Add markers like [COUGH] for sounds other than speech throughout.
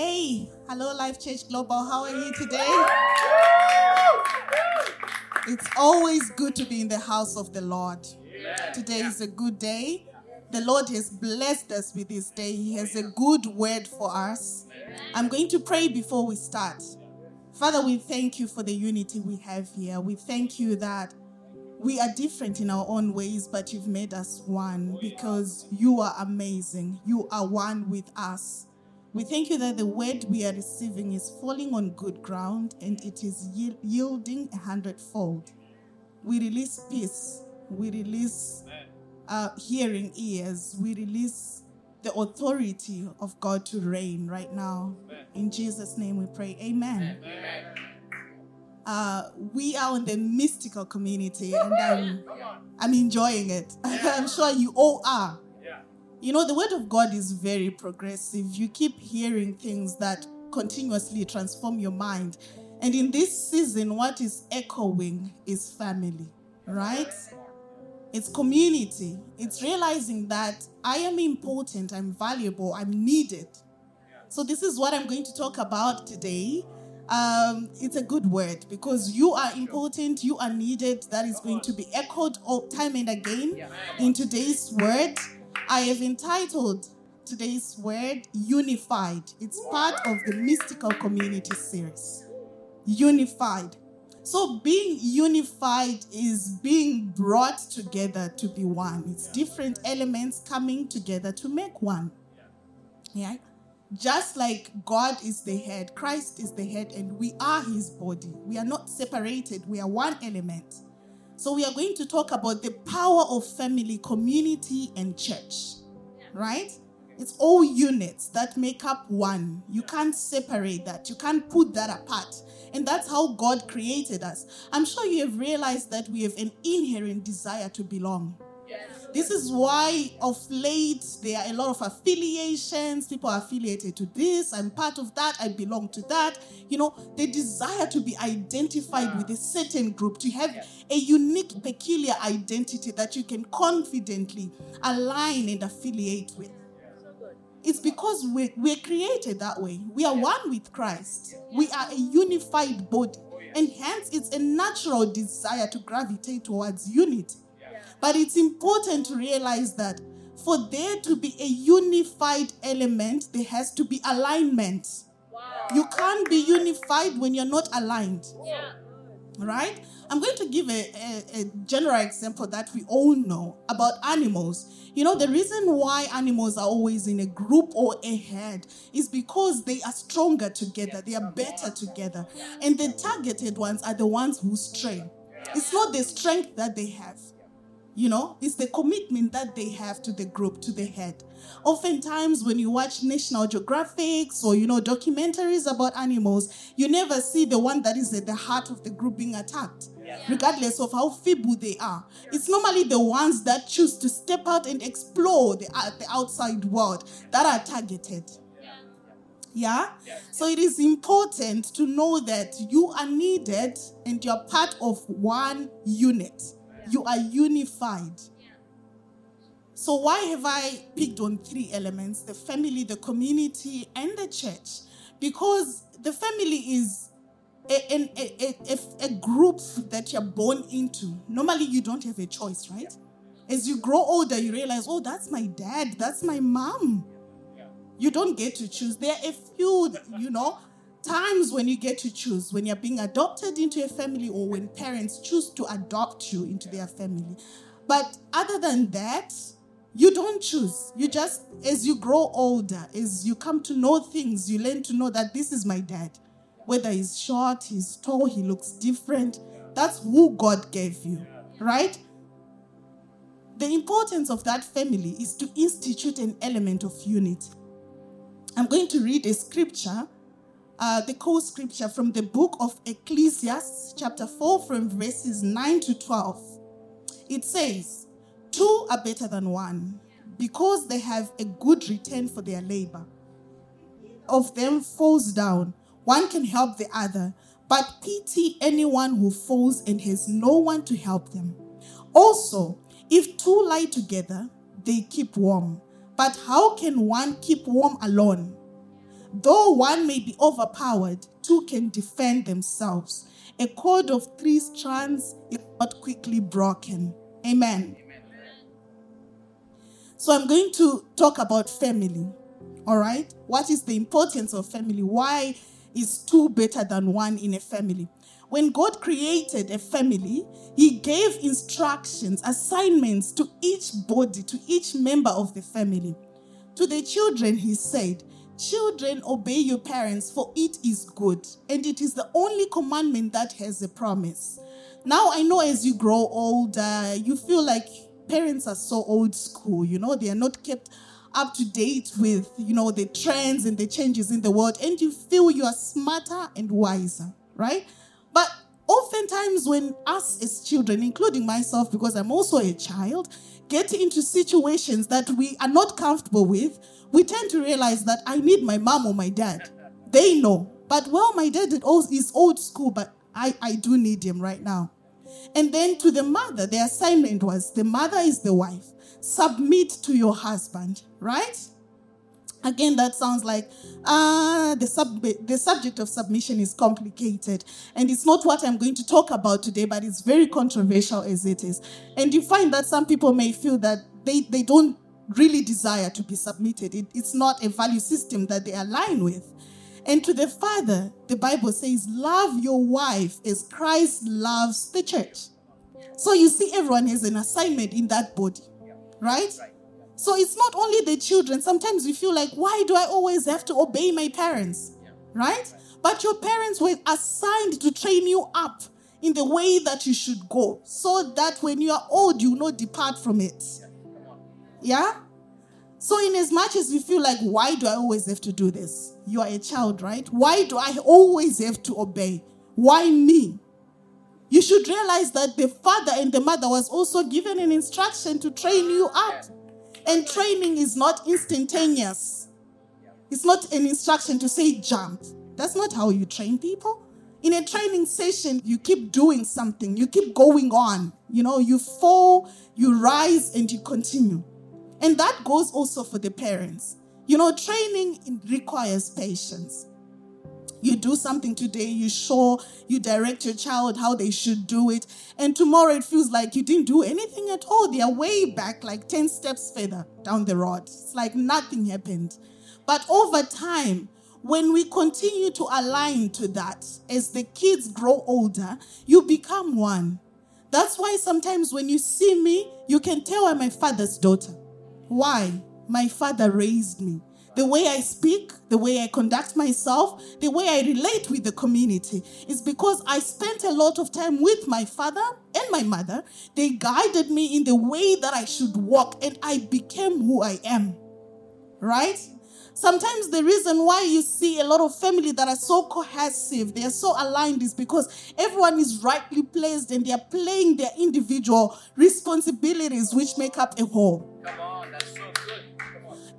Hey, hello, Life Church Global. How are you today? It's always good to be in the house of the Lord. Today is a good day. The Lord has blessed us with this day. He has a good word for us. I'm going to pray before we start. Father, we thank you for the unity we have here. We thank you that we are different in our own ways, but you've made us one because you are amazing. You are one with us. We thank you that the word we are receiving is falling on good ground and it is yield- yielding a hundredfold. We release peace. We release uh, hearing ears. We release the authority of God to reign right now. In Jesus' name we pray. Amen. Uh, we are in the mystical community and I'm, I'm enjoying it. [LAUGHS] I'm sure you all are. You know, the word of God is very progressive. You keep hearing things that continuously transform your mind. And in this season, what is echoing is family, right? It's community. It's realizing that I am important, I'm valuable, I'm needed. So, this is what I'm going to talk about today. Um, it's a good word because you are important, you are needed. That is going to be echoed all, time and again in today's word. I have entitled today's word Unified. It's part of the Mystical Community series. Unified. So, being unified is being brought together to be one. It's different elements coming together to make one. Yeah. Just like God is the head, Christ is the head, and we are his body. We are not separated, we are one element. So, we are going to talk about the power of family, community, and church. Right? It's all units that make up one. You can't separate that, you can't put that apart. And that's how God created us. I'm sure you have realized that we have an inherent desire to belong. This is why, of late, there are a lot of affiliations. People are affiliated to this. I'm part of that. I belong to that. You know, they desire to be identified with a certain group, to have a unique, peculiar identity that you can confidently align and affiliate with. It's because we're, we're created that way. We are one with Christ. We are a unified body. Oh, and hence, it's a natural desire to gravitate towards unity. But it's important to realize that for there to be a unified element, there has to be alignment. Wow. You can't be unified when you're not aligned. Yeah. Right? I'm going to give a, a, a general example that we all know about animals. You know, the reason why animals are always in a group or a herd is because they are stronger together, they are better together. And the targeted ones are the ones who stray. It's not the strength that they have. You know, it's the commitment that they have to the group, to the head. Oftentimes, when you watch National Geographics or, you know, documentaries about animals, you never see the one that is at the heart of the group being attacked, regardless of how feeble they are. It's normally the ones that choose to step out and explore the, uh, the outside world that are targeted. Yeah? So it is important to know that you are needed and you're part of one unit. You are unified. So, why have I picked on three elements the family, the community, and the church? Because the family is a, a, a, a, a group that you're born into. Normally, you don't have a choice, right? As you grow older, you realize, oh, that's my dad, that's my mom. You don't get to choose. There are a few, you know, times when you get to choose, when you're being adopted into a family or when parents choose to adopt you into their family. But other than that, you don't choose. You just, as you grow older, as you come to know things, you learn to know that this is my dad. Whether he's short, he's tall, he looks different. That's who God gave you, right? The importance of that family is to institute an element of unity. I'm going to read a scripture, uh, the core scripture from the book of Ecclesiastes, chapter 4, from verses 9 to 12. It says, Two are better than one because they have a good return for their labor. Of them falls down, one can help the other, but pity anyone who falls and has no one to help them. Also, if two lie together, they keep warm. But how can one keep warm alone? Though one may be overpowered, two can defend themselves. A cord of three strands is not quickly broken. Amen. So I'm going to talk about family. All right? What is the importance of family? Why is two better than one in a family? When God created a family, He gave instructions, assignments to each body, to each member of the family. To the children, He said, Children, obey your parents, for it is good, and it is the only commandment that has a promise. Now, I know as you grow older, you feel like parents are so old school, you know, they are not kept up to date with, you know, the trends and the changes in the world, and you feel you are smarter and wiser, right? Oftentimes, when us as children, including myself, because I'm also a child, get into situations that we are not comfortable with, we tend to realize that I need my mom or my dad. They know. But well, my dad is old school, but I, I do need him right now. And then to the mother, the assignment was the mother is the wife. Submit to your husband, right? Again, that sounds like uh, the, sub- the subject of submission is complicated. And it's not what I'm going to talk about today, but it's very controversial as it is. And you find that some people may feel that they, they don't really desire to be submitted. It, it's not a value system that they align with. And to the Father, the Bible says, Love your wife as Christ loves the church. So you see, everyone has an assignment in that body, right? So it's not only the children. Sometimes we feel like, why do I always have to obey my parents, right? But your parents were assigned to train you up in the way that you should go so that when you are old, you will not depart from it. Yeah? So, in as much as you feel like, why do I always have to do this? You are a child, right? Why do I always have to obey? Why me? You should realize that the father and the mother was also given an instruction to train you up. And training is not instantaneous. It's not an instruction to say jump. That's not how you train people. In a training session, you keep doing something, you keep going on. You know, you fall, you rise, and you continue. And that goes also for the parents. You know, training requires patience. You do something today, you show, you direct your child how they should do it, and tomorrow it feels like you didn't do anything at all. They are way back, like 10 steps further down the road. It's like nothing happened. But over time, when we continue to align to that, as the kids grow older, you become one. That's why sometimes when you see me, you can tell I'm my father's daughter. Why? My father raised me. The way I speak, the way I conduct myself, the way I relate with the community is because I spent a lot of time with my father and my mother. They guided me in the way that I should walk, and I became who I am. Right? Sometimes the reason why you see a lot of family that are so cohesive, they are so aligned, is because everyone is rightly placed and they are playing their individual responsibilities, which make up a whole.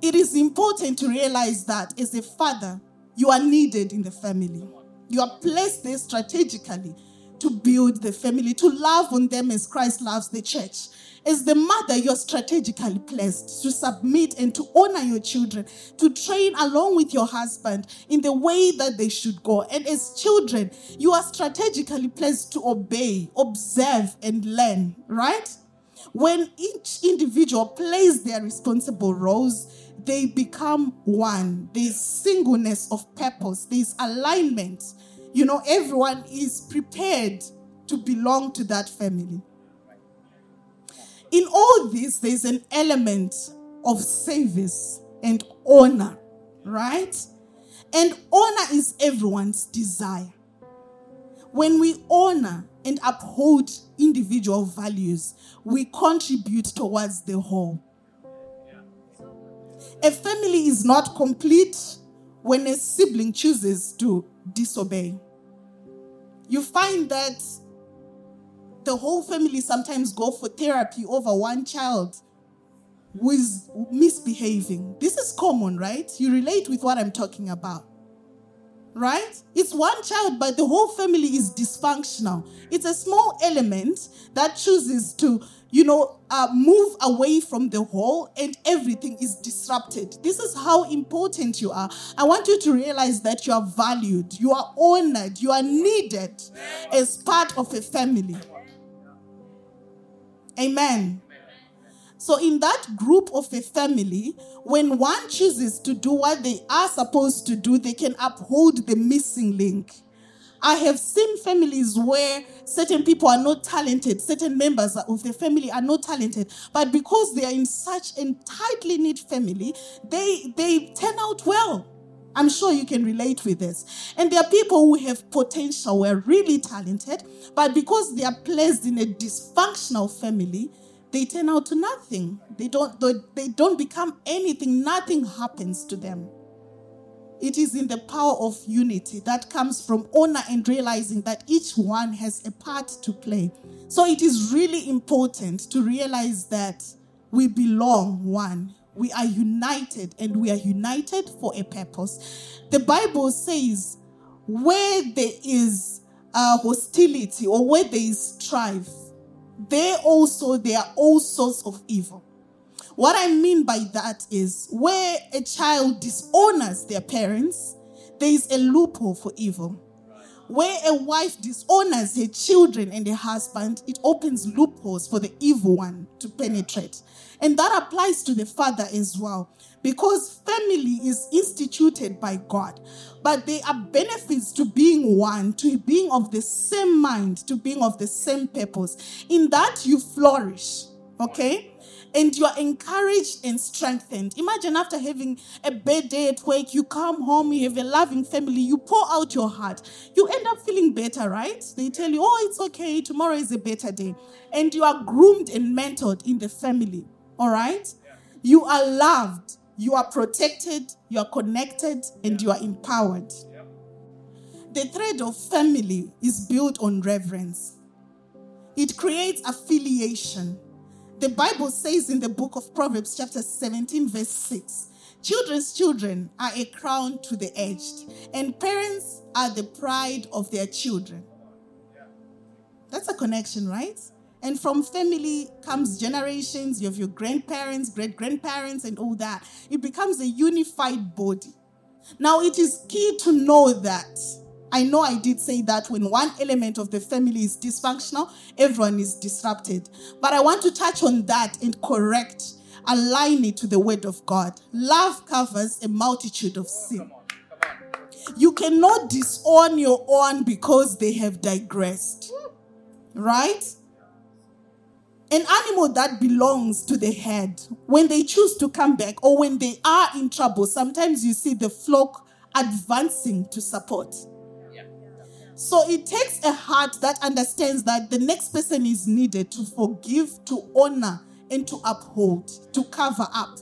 It is important to realize that as a father, you are needed in the family. You are placed there strategically to build the family, to love on them as Christ loves the church. As the mother, you're strategically placed to submit and to honor your children, to train along with your husband in the way that they should go. And as children, you are strategically placed to obey, observe, and learn, right? When each individual plays their responsible roles, they become one. There's singleness of purpose, there's alignment. You know, everyone is prepared to belong to that family. In all this, there's an element of service and honor, right? And honor is everyone's desire. When we honor and uphold individual values, we contribute towards the whole. A family is not complete when a sibling chooses to disobey. You find that the whole family sometimes go for therapy over one child who is misbehaving. This is common, right? You relate with what I'm talking about. Right? It's one child, but the whole family is dysfunctional. It's a small element that chooses to you know, uh, move away from the whole and everything is disrupted. This is how important you are. I want you to realize that you are valued, you are honored, you are needed as part of a family. Amen. So, in that group of a family, when one chooses to do what they are supposed to do, they can uphold the missing link. I have seen families where certain people are not talented, certain members of the family are not talented, but because they are in such a tightly knit family, they they turn out well. I'm sure you can relate with this. And there are people who have potential, who are really talented, but because they are placed in a dysfunctional family, they turn out to nothing. They don't, they don't become anything. Nothing happens to them. It is in the power of unity that comes from honor and realizing that each one has a part to play. So it is really important to realize that we belong one. We are united and we are united for a purpose. The Bible says, where there is uh, hostility or where there is strife, there also there are all sorts of evil. What I mean by that is where a child dishonors their parents, there is a loophole for evil. Where a wife dishonors her children and her husband, it opens loopholes for the evil one to penetrate. And that applies to the father as well. Because family is instituted by God, but there are benefits to being one, to being of the same mind, to being of the same purpose. In that you flourish, okay? And you are encouraged and strengthened. Imagine after having a bad day at work, you come home, you have a loving family, you pour out your heart, you end up feeling better, right? They tell you, oh, it's okay, tomorrow is a better day. And you are groomed and mentored in the family, all right? You are loved, you are protected, you are connected, and you are empowered. The thread of family is built on reverence. It creates affiliation the Bible says in the book of Proverbs, chapter 17, verse 6 Children's children are a crown to the aged, and parents are the pride of their children. That's a connection, right? And from family comes generations. Have your grandparents, great grandparents, and all that. It becomes a unified body. Now, it is key to know that I know I did say that when one element of the family is dysfunctional, everyone is disrupted. But I want to touch on that and correct, align it to the word of God. Love covers a multitude of sin. You cannot disown your own because they have digressed. Right? An animal that belongs to the head, when they choose to come back or when they are in trouble, sometimes you see the flock advancing to support. So it takes a heart that understands that the next person is needed to forgive, to honor, and to uphold, to cover up.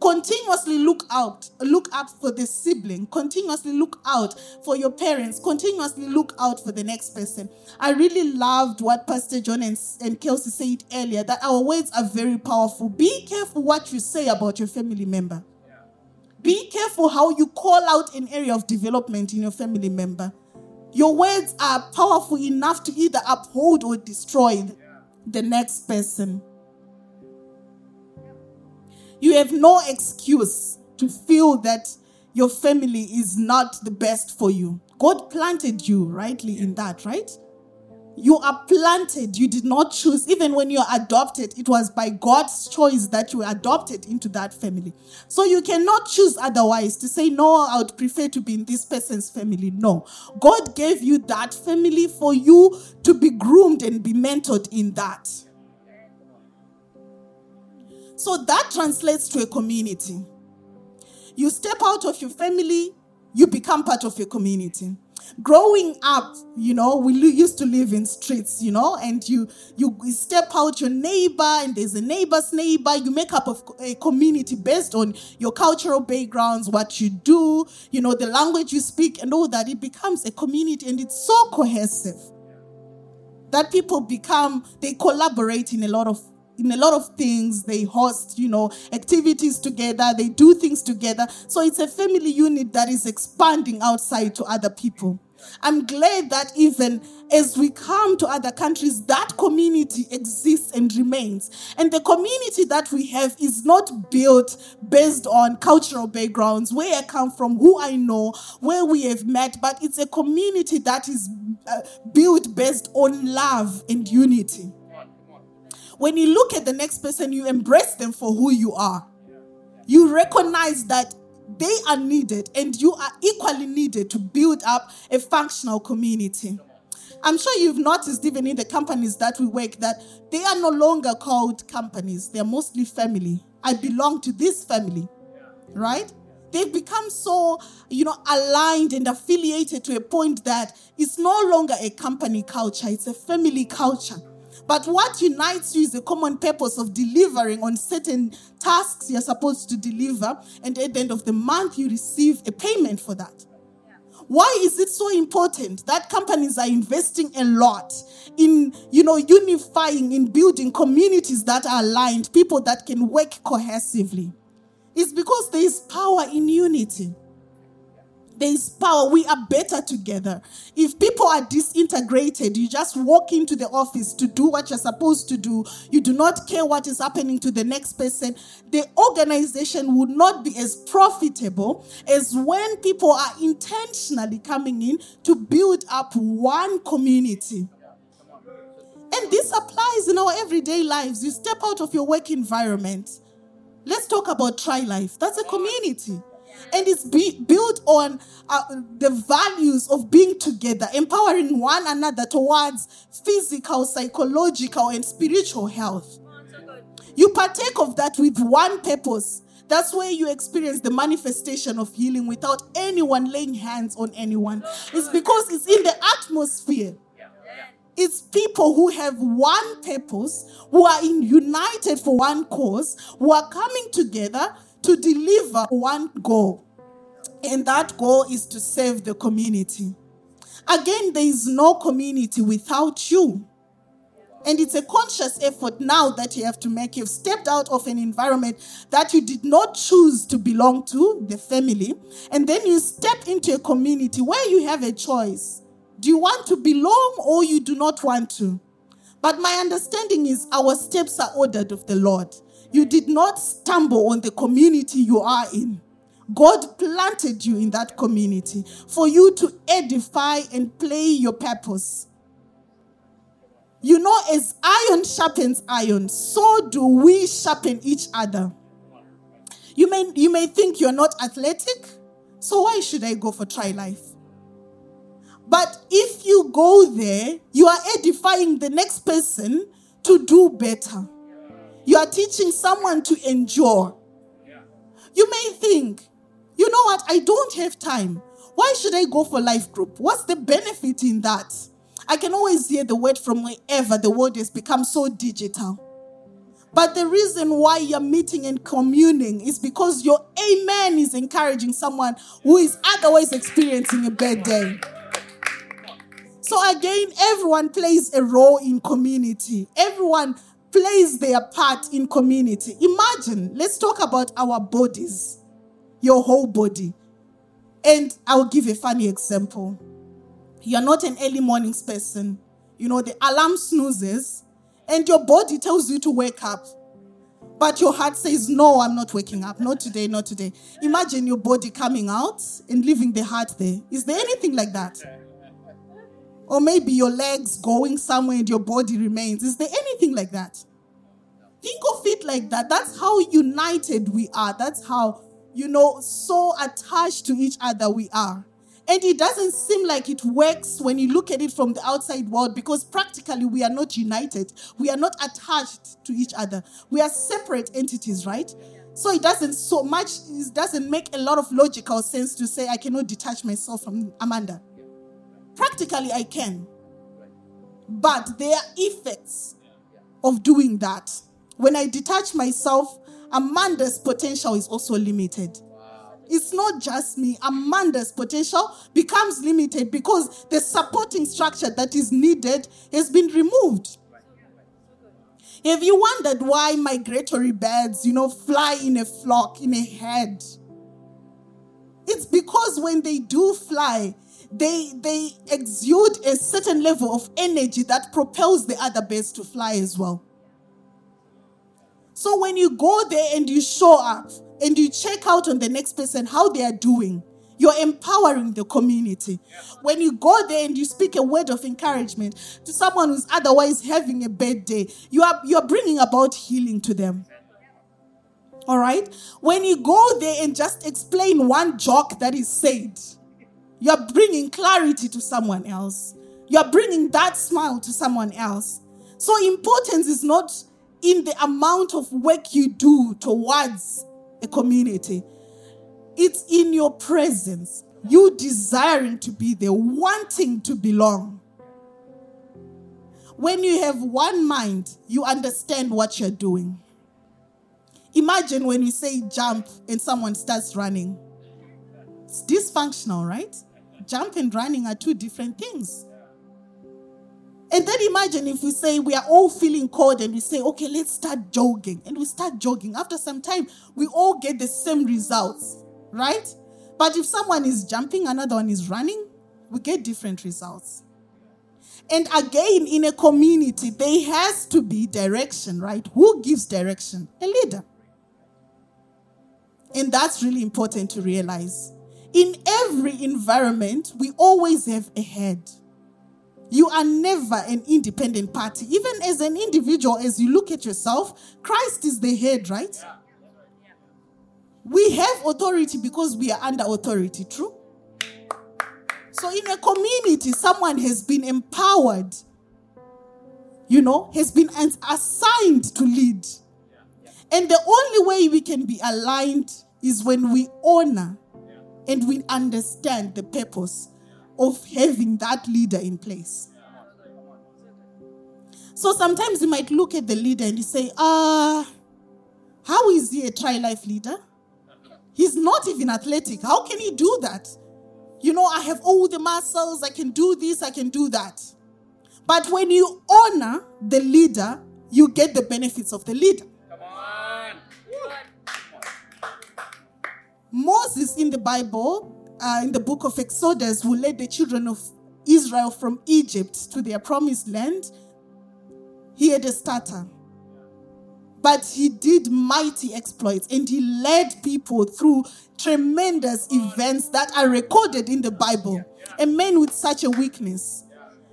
Continuously look out, look up for the sibling, continuously look out for your parents, continuously look out for the next person. I really loved what Pastor John and, and Kelsey said earlier that our words are very powerful. Be careful what you say about your family member. Be careful how you call out an area of development in your family member. Your words are powerful enough to either uphold or destroy the next person. You have no excuse to feel that your family is not the best for you. God planted you rightly in that, right? You are planted. You did not choose. Even when you are adopted, it was by God's choice that you were adopted into that family. So you cannot choose otherwise to say, no, I would prefer to be in this person's family. No. God gave you that family for you to be groomed and be mentored in that. So that translates to a community. You step out of your family, you become part of your community growing up you know we used to live in streets you know and you you step out your neighbor and there's a neighbor's neighbor you make up a community based on your cultural backgrounds what you do you know the language you speak and all that. It becomes a community and it's so cohesive that people become they collaborate in a lot of in a lot of things they host you know activities together they do things together so it's a family unit that is expanding outside to other people I'm glad that even as we come to other countries, that community exists and remains. And the community that we have is not built based on cultural backgrounds, where I come from, who I know, where we have met, but it's a community that is uh, built based on love and unity. When you look at the next person, you embrace them for who you are. You recognize that they are needed and you are equally needed to build up a functional community. I'm sure you've noticed, even in the companies that we work, that they are no longer called companies, they're mostly family. I belong to this family, right? They've become so, you know, aligned and affiliated to a point that it's no longer a company culture, it's a family culture. But what unites you is the common purpose of delivering on certain tasks you're supposed to deliver. And at the end of the month, you receive a payment for that. Why is it so important that companies are investing a lot in, you know, unifying, in building communities that are aligned, people that can work cohesively? It's because there is power in unity. There is power. We are better together. If people are disintegrated, you just walk into the office to do what you're supposed to do. You do not care what is happening to the next person. The organization would not be as profitable as when people are intentionally coming in to build up one community. And this applies in our everyday lives. You step out of your work environment. Let's talk about Try Life. That's a community and it's be, built on uh, the values of being together, empowering one another towards physical, psychological, and spiritual health. You partake of that with one purpose. That's where you experience the manifestation of healing without anyone laying hands on anyone. It's because it's in the atmosphere. It's people who have one purpose, who are in, united for one cause, who are coming together to deliver one goal. And that goal is to serve the community. Again, there is no community without you. And it's a conscious effort now that you have to make. You've stepped out of an environment that you did not choose to belong to, the family, and then you step into a community where you have a choice. Do you want to belong or you do not want to? But my understanding is our steps are ordered of the Lord. You did not stumble on the community you are in. God planted you in that community for you to edify and play your purpose. You know, as iron sharpens iron, so do we sharpen each other. You may, you may think you're not athletic, so why should I go for Try Life? But if you go there, you are edifying the next person to do better. You are teaching someone to endure. You may think, you know what, I don't have time. Why should I go for life group? What's the benefit in that? I can always hear the word from wherever the world has become so digital. But the reason why you're meeting and communing is because your amen is encouraging someone who is otherwise experiencing a bad day. So again, everyone plays a role in community. Everyone plays their part in community. Imagine, let's talk about our bodies, your whole body. And I'll give a funny example. You're not an early mornings person. You know, the alarm snoozes and your body tells you to wake up. But your heart says, No, I'm not waking up. Not today, not today. Imagine your body coming out and leaving the heart there. Is there anything like that? Or maybe your legs going somewhere and your body remains. Is there anything like that? Think of it like that. That's how united we are. That's how, you know, so attached to each other we are. And it doesn't seem like it works when you look at it from the outside world because practically we are not united. We are not attached to each other. We are separate entities, right? So it doesn't so much, it doesn't make a lot of logical sense to say I cannot detach myself from Amanda. Practically, I can. But there are effects of doing that. When I detach myself, Amanda's potential is also limited. It's not just me. Amanda's potential becomes limited because the supporting structure that is needed has been removed. Have you wondered why migratory birds, you know, fly in a flock, in a herd? It's because when they do fly, they they exude a certain level of energy that propels the other birds to fly as well. So when you go there and you show up and you check out on the next person how they are doing, you're empowering the community. When you go there and you speak a word of encouragement to someone who's otherwise having a bad day, you are you're bringing about healing to them. All right? When you go there and just explain one joke that is said, you're bringing clarity to someone else. You're bringing that smile to someone else. So, importance is not in the amount of work you do towards a community, it's in your presence, you desiring to be there, wanting to belong. When you have one mind, you understand what you're doing. Imagine when you say jump and someone starts running. It's dysfunctional, right? Jump and running are two different things. And then imagine if we say we are all feeling cold and we say, okay, let's start jogging. And we start jogging. After some time, we all get the same results, right? But if someone is jumping, another one is running, we get different results. And again, in a community, there has to be direction, right? Who gives direction? A leader. And that's really important to realize. In every environment, we always have a head. You are never an independent party. Even as an individual, as you look at yourself, Christ is the head, right? We have authority because we are under authority, true? So, in a community, someone has been empowered, you know, has been assigned to lead. And the only way we can be aligned is when we honor and we understand the purpose of having that leader in place. So sometimes you might look at the leader and you say, ah, uh, how is he a tri life leader? He's not even athletic. How can he do that? You know, I have all the muscles, I can do this, I can do that. But when you honor the leader, you get the benefits of the leader. Moses in the Bible, uh, in the book of Exodus, who led the children of Israel from Egypt to their promised land, he had a stutter. But he did mighty exploits and he led people through tremendous events that are recorded in the Bible. A man with such a weakness.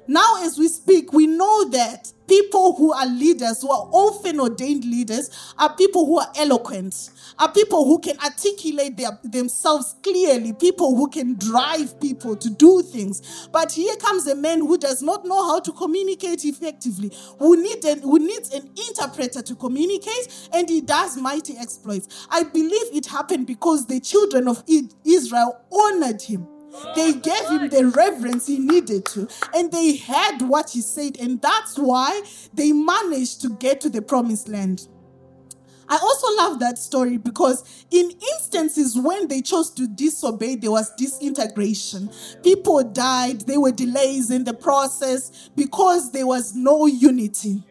Now, as we speak, we know that people who are leaders, who are often ordained leaders, are people who are eloquent, are people who can articulate their, themselves clearly, people who can drive people to do things. But here comes a man who does not know how to communicate effectively, who, need an, who needs an interpreter to communicate, and he does mighty exploits. I believe it happened because the children of Israel honored him. They oh, gave him the reverence he needed to, and they heard what he said, and that's why they managed to get to the promised land. I also love that story because in instances when they chose to disobey, there was disintegration. People died, there were delays in the process because there was no unity.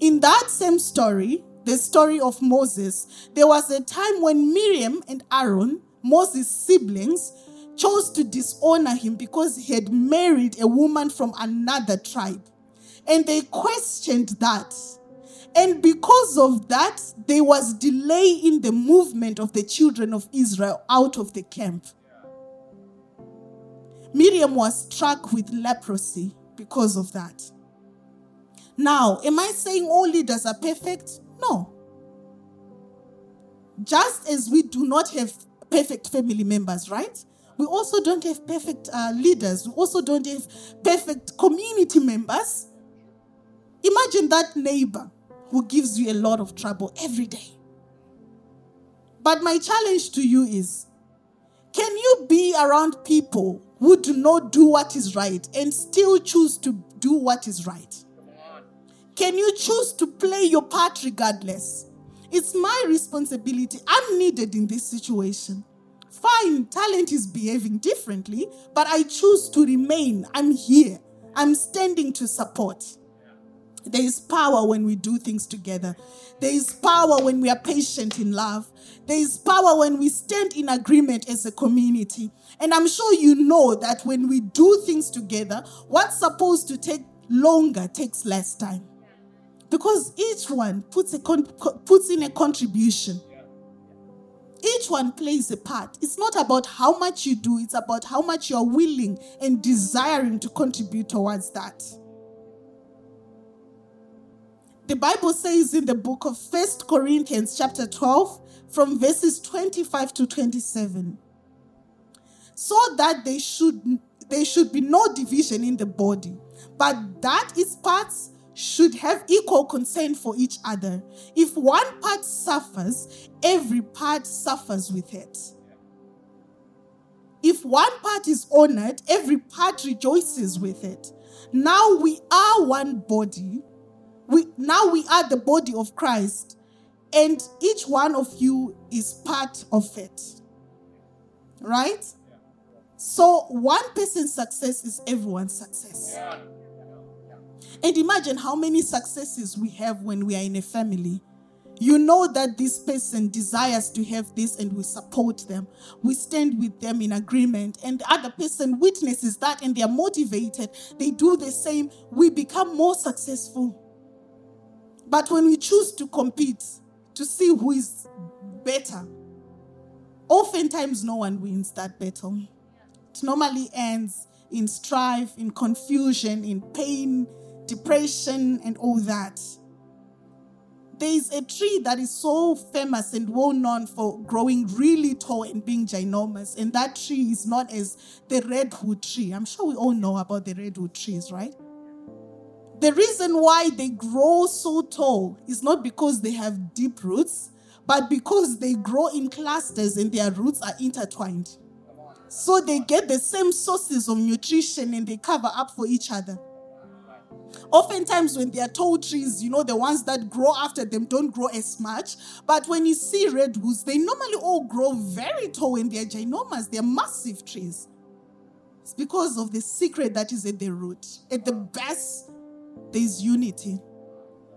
In that same story, the story of Moses, there was a time when Miriam and Aaron, Moses' siblings, chose to dishonor him because he had married a woman from another tribe. And they questioned that. And because of that, there was delay in the movement of the children of Israel out of the camp. Miriam was struck with leprosy because of that. Now, am I saying all leaders are perfect? No. Just as we do not have perfect family members, right? We also don't have perfect uh, leaders. We also don't have perfect community members. Imagine that neighbor who gives you a lot of trouble every day. But my challenge to you is can you be around people who do not do what is right and still choose to do what is right? Can you choose to play your part regardless? It's my responsibility. I'm needed in this situation. Fine, talent is behaving differently, but I choose to remain. I'm here. I'm standing to support. There is power when we do things together. There is power when we are patient in love. There is power when we stand in agreement as a community. And I'm sure you know that when we do things together, what's supposed to take longer takes less time. Because each one puts, a con- puts in a contribution. Each one plays a part. It's not about how much you do, it's about how much you're willing and desiring to contribute towards that. The Bible says in the book of First Corinthians, chapter 12, from verses 25 to 27, so that they should there should be no division in the body, but that its parts should have equal concern for each other. If one part suffers, every part suffers with it. If one part is honored, every part rejoices with it. Now we are one body. We, now we are the body of Christ, and each one of you is part of it. Right? So one person's success is everyone's success. Yeah. And imagine how many successes we have when we are in a family. You know that this person desires to have this and we support them. We stand with them in agreement, and the other person witnesses that and they are motivated. They do the same. We become more successful. But when we choose to compete to see who is better, oftentimes no one wins that battle. It normally ends in strife, in confusion, in pain, depression, and all that. There is a tree that is so famous and well known for growing really tall and being ginormous, and that tree is known as the redwood tree. I'm sure we all know about the redwood trees, right? The reason why they grow so tall is not because they have deep roots, but because they grow in clusters and their roots are intertwined. So they get the same sources of nutrition and they cover up for each other. Oftentimes, when they are tall trees, you know, the ones that grow after them don't grow as much. But when you see redwoods, they normally all grow very tall and they're ginormous, they're massive trees. It's because of the secret that is at the root. At the best, there's unity.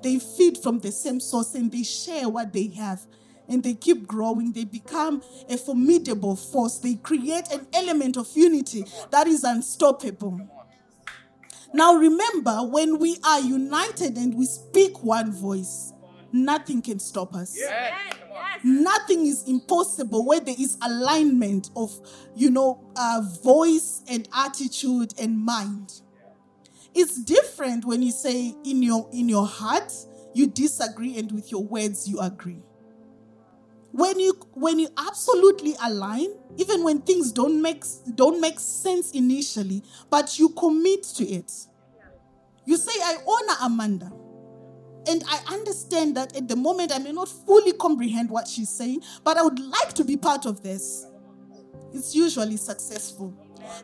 They feed from the same source and they share what they have. And they keep growing. They become a formidable force. They create an element of unity that is unstoppable. Now remember, when we are united and we speak one voice, nothing can stop us. Yes. Nothing is impossible where there is alignment of, you know, uh, voice and attitude and mind. It's different when you say in your in your heart you disagree and with your words you agree. When you when you absolutely align, even when things don't make don't make sense initially, but you commit to it. You say, I honor Amanda. And I understand that at the moment I may not fully comprehend what she's saying, but I would like to be part of this. It's usually successful.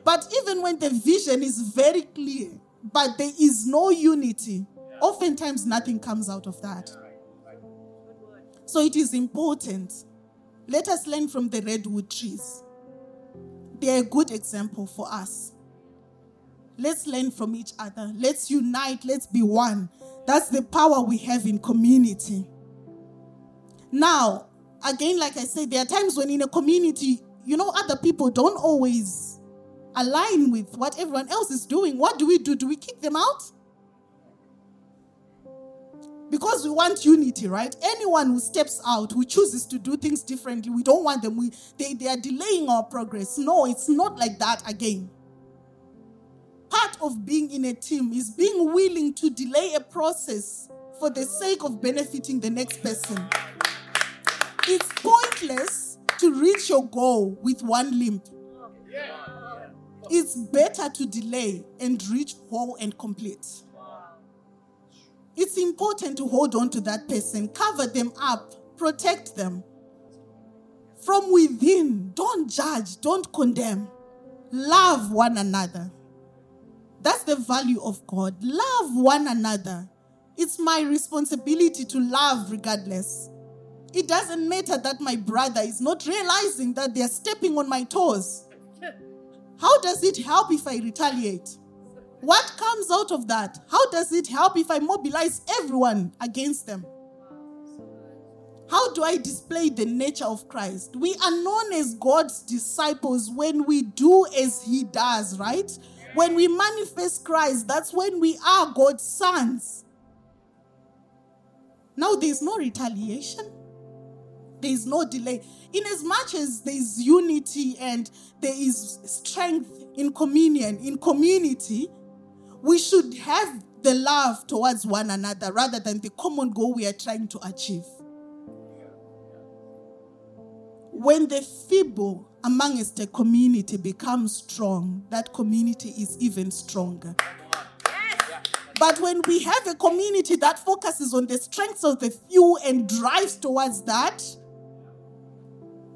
But even when the vision is very clear, but there is no unity, oftentimes nothing comes out of that. So it is important. Let us learn from the redwood trees. They are a good example for us. Let's learn from each other. Let's unite. Let's be one. That's the power we have in community. Now, again, like I said, there are times when in a community, you know, other people don't always align with what everyone else is doing. What do we do? Do we kick them out? Because we want unity, right? Anyone who steps out, who chooses to do things differently, we don't want them. We, they, they are delaying our progress. No, it's not like that again part of being in a team is being willing to delay a process for the sake of benefiting the next person. It's pointless to reach your goal with one limb. It's better to delay and reach whole and complete. It's important to hold on to that person, cover them up, protect them. From within, don't judge, don't condemn. Love one another. That's the value of God. Love one another. It's my responsibility to love regardless. It doesn't matter that my brother is not realizing that they're stepping on my toes. How does it help if I retaliate? What comes out of that? How does it help if I mobilize everyone against them? How do I display the nature of Christ? We are known as God's disciples when we do as He does, right? When we manifest Christ, that's when we are God's sons. Now, there's no retaliation, there's no delay. In as much as there's unity and there is strength in communion, in community, we should have the love towards one another rather than the common goal we are trying to achieve. When the feeble amongst the community becomes strong, that community is even stronger. But when we have a community that focuses on the strengths of the few and drives towards that,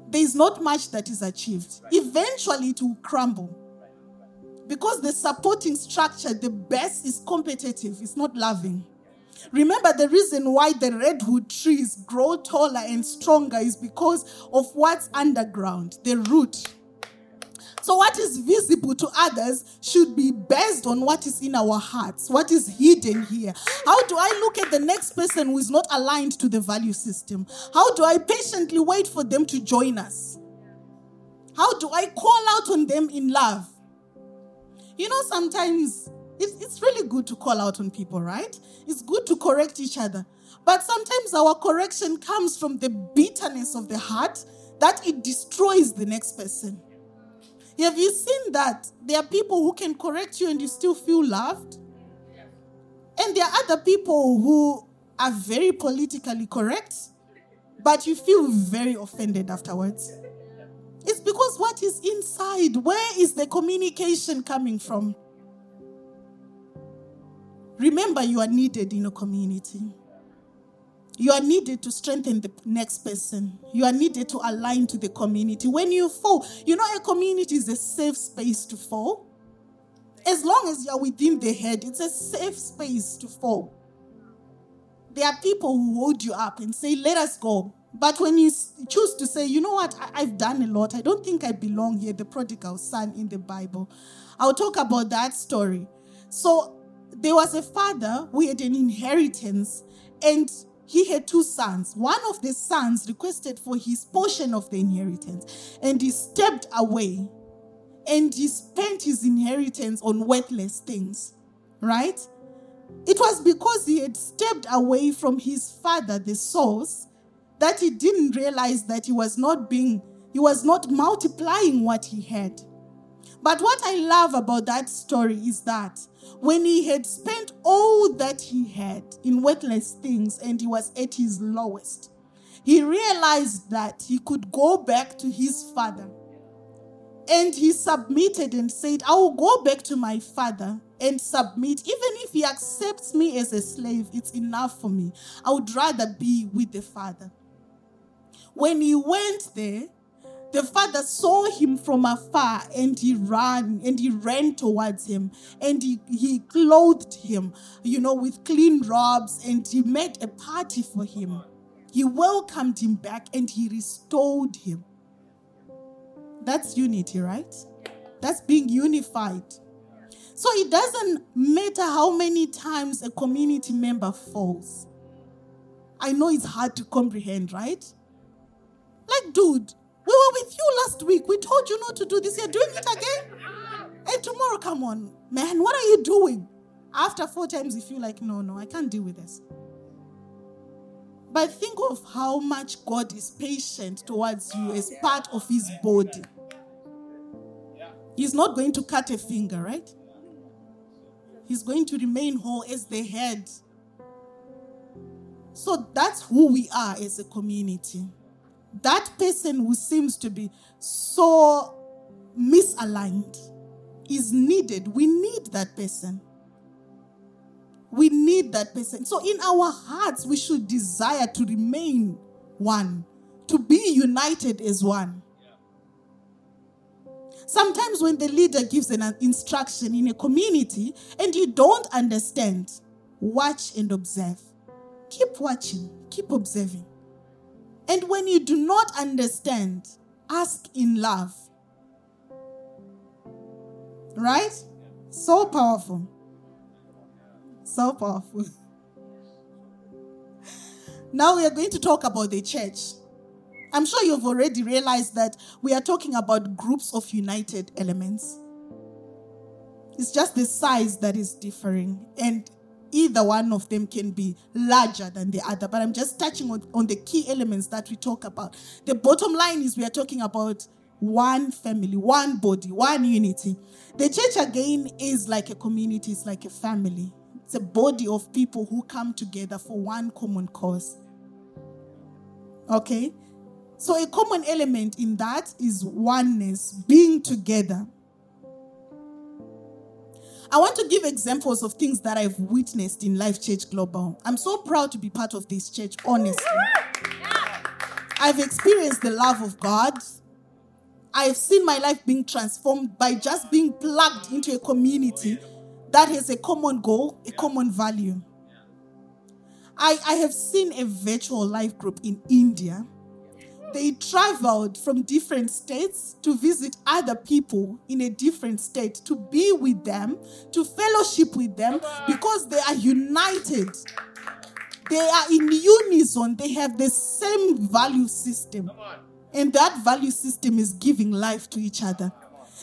there is not much that is achieved. Eventually, it will crumble. Because the supporting structure, the best is competitive, it's not loving. Remember, the reason why the redwood trees grow taller and stronger is because of what's underground, the root. So, what is visible to others should be based on what is in our hearts, what is hidden here. How do I look at the next person who is not aligned to the value system? How do I patiently wait for them to join us? How do I call out on them in love? You know, sometimes it's, it's really good to call out on people, right? It's good to correct each other. But sometimes our correction comes from the bitterness of the heart that it destroys the next person. Have you seen that? There are people who can correct you and you still feel loved. And there are other people who are very politically correct, but you feel very offended afterwards. It's because what is inside, where is the communication coming from? Remember, you are needed in a community. You are needed to strengthen the next person. You are needed to align to the community. When you fall, you know, a community is a safe space to fall. As long as you are within the head, it's a safe space to fall. There are people who hold you up and say, Let us go. But when you choose to say, you know what, I, have done a lot, I don't think I belong here, the prodigal son in the Bible, I'll talk about that story. So there was a father who had an inheritance and he had two sons. One of the sons requested for his portion of the inheritance and he stepped away and he spent his inheritance on worthless things, right? It was because he had stepped away from his father, the source, that he didn't realize that he was not being, he was not multiplying what he had. But what I love about that story is that when he had spent all that he had in worthless things and he was at his lowest, he realized that he could go back to his father. And he submitted and said, I will go back to my father and submit. Even if he accepts me as a slave, it's enough for me. I would rather be with the father. When he went there, the father saw him from afar and he ran and he ran towards him and he, he clothed him, you know, with clean robes and he made a party for him. He welcomed him back and he restored him. That's unity, right? That's being unified. So it doesn't matter how many times a community member falls. I know it's hard to comprehend, right? Like, dude, we were with you last week. We told you not to do this. You're doing it again? And tomorrow, come on, man, what are you doing? After four times, you feel like, no, no, I can't deal with this. But think of how much God is patient towards you as part of His body. He's not going to cut a finger, right? He's going to remain whole as the head. So that's who we are as a community that person who seems to be so misaligned is needed. We need that person. We need that person. So, in our hearts, we should desire to remain one, to be united as one. Sometimes, when the leader gives an instruction in a community and you don't understand, watch and observe. Keep watching, keep observing. And when you do not understand, ask in love. Right? So powerful. So powerful. [LAUGHS] Now we are going to talk about the church. I'm sure you've already realized that we are talking about groups of united elements. It's just the size that is differing, and either one of them can be larger than the other. But I'm just touching on, on the key elements that we talk about. The bottom line is we are talking about one family, one body, one unity. The church, again, is like a community, it's like a family. It's a body of people who come together for one common cause. Okay? So, a common element in that is oneness, being together. I want to give examples of things that I've witnessed in Life Church Global. I'm so proud to be part of this church, honestly. I've experienced the love of God. I've seen my life being transformed by just being plugged into a community that has a common goal, a common value. I, I have seen a virtual life group in India. They traveled from different states to visit other people in a different state, to be with them, to fellowship with them, because they are united. They are in unison. They have the same value system. And that value system is giving life to each other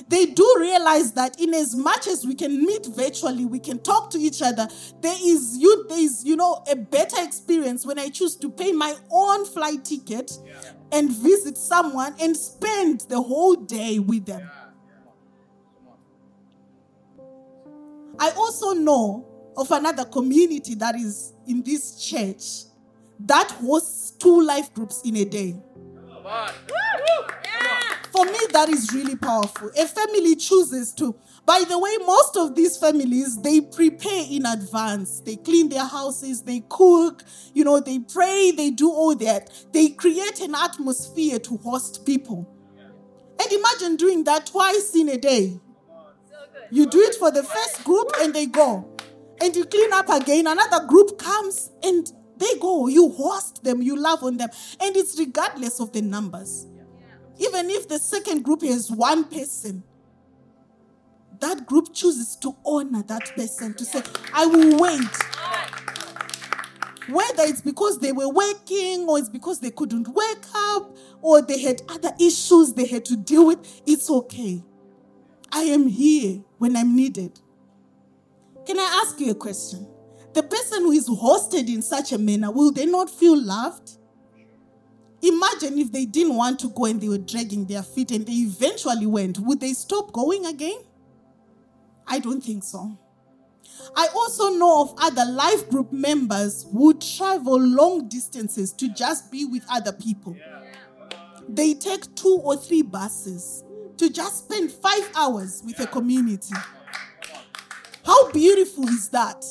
they do realize that in as much as we can meet virtually, we can talk to each other. There is you there is you know a better experience when I choose to pay my own flight ticket yeah. and visit someone and spend the whole day with them. I also know of another community that is in this church that hosts two life groups in a day. For me, that is really powerful. A family chooses to. By the way, most of these families, they prepare in advance. They clean their houses, they cook, you know, they pray, they do all that. They create an atmosphere to host people. And imagine doing that twice in a day. You do it for the first group and they go. And you clean up again, another group comes and they go. You host them, you love on them. And it's regardless of the numbers. Even if the second group is one person, that group chooses to honor that person, to say, I will wait. Whether it's because they were working or it's because they couldn't wake up or they had other issues they had to deal with, it's okay. I am here when I'm needed. Can I ask you a question? The person who is hosted in such a manner, will they not feel loved? Imagine if they didn't want to go and they were dragging their feet and they eventually went. Would they stop going again? I don't think so. I also know of other life group members who travel long distances to just be with other people. They take two or three buses to just spend five hours with a community. How beautiful is that?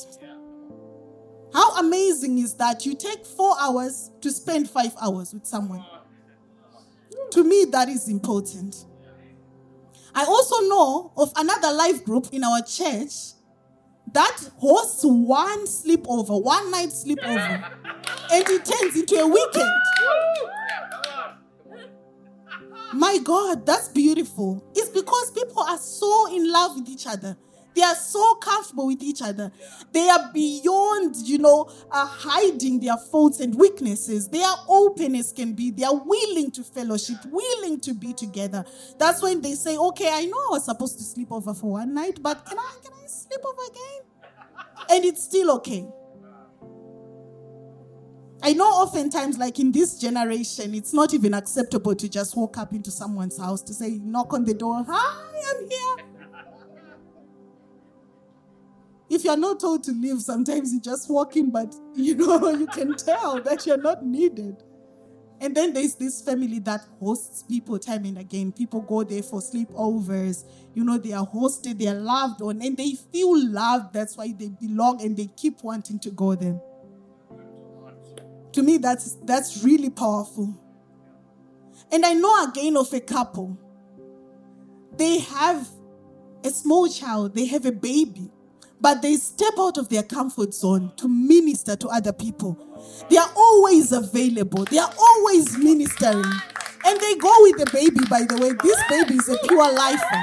How amazing is that you take four hours to spend five hours with someone? To me, that is important. I also know of another life group in our church that hosts one sleepover, one night sleepover, and it turns into a weekend. My God, that's beautiful. It's because people are so in love with each other. They are so comfortable with each other. They are beyond, you know, uh, hiding their faults and weaknesses. They are can be. They are willing to fellowship, willing to be together. That's when they say, okay, I know I was supposed to sleep over for one night, but can I, can I sleep over again? And it's still okay. I know oftentimes, like in this generation, it's not even acceptable to just walk up into someone's house to say, knock on the door, hi, I'm here. If you're not told to leave, sometimes you just walk in, but you know, [LAUGHS] you can tell that you're not needed. And then there's this family that hosts people time and again. People go there for sleepovers. You know, they are hosted, they are loved on, and they feel loved. That's why they belong and they keep wanting to go there. To me, that's that's really powerful. And I know again of a couple. They have a small child, they have a baby but they step out of their comfort zone to minister to other people. They are always available, they are always ministering. And they go with the baby, by the way. This baby is a pure lifer.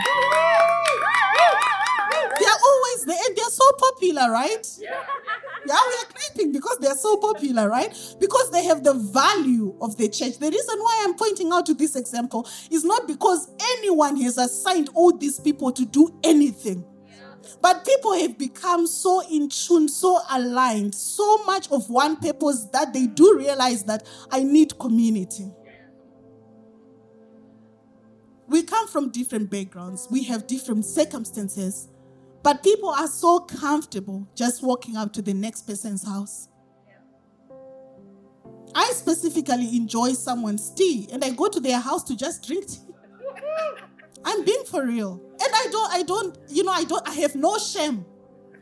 They are always there, and they're so popular, right? Yeah, we are clapping because they're so popular, right? Because they have the value of the church. The reason why I'm pointing out to this example is not because anyone has assigned all these people to do anything. But people have become so in tune, so aligned, so much of one purpose that they do realize that I need community. We come from different backgrounds, we have different circumstances, but people are so comfortable just walking up to the next person's house. I specifically enjoy someone's tea and I go to their house to just drink tea. [LAUGHS] I'm being for real. And I don't, I don't, you know, I don't, I have no shame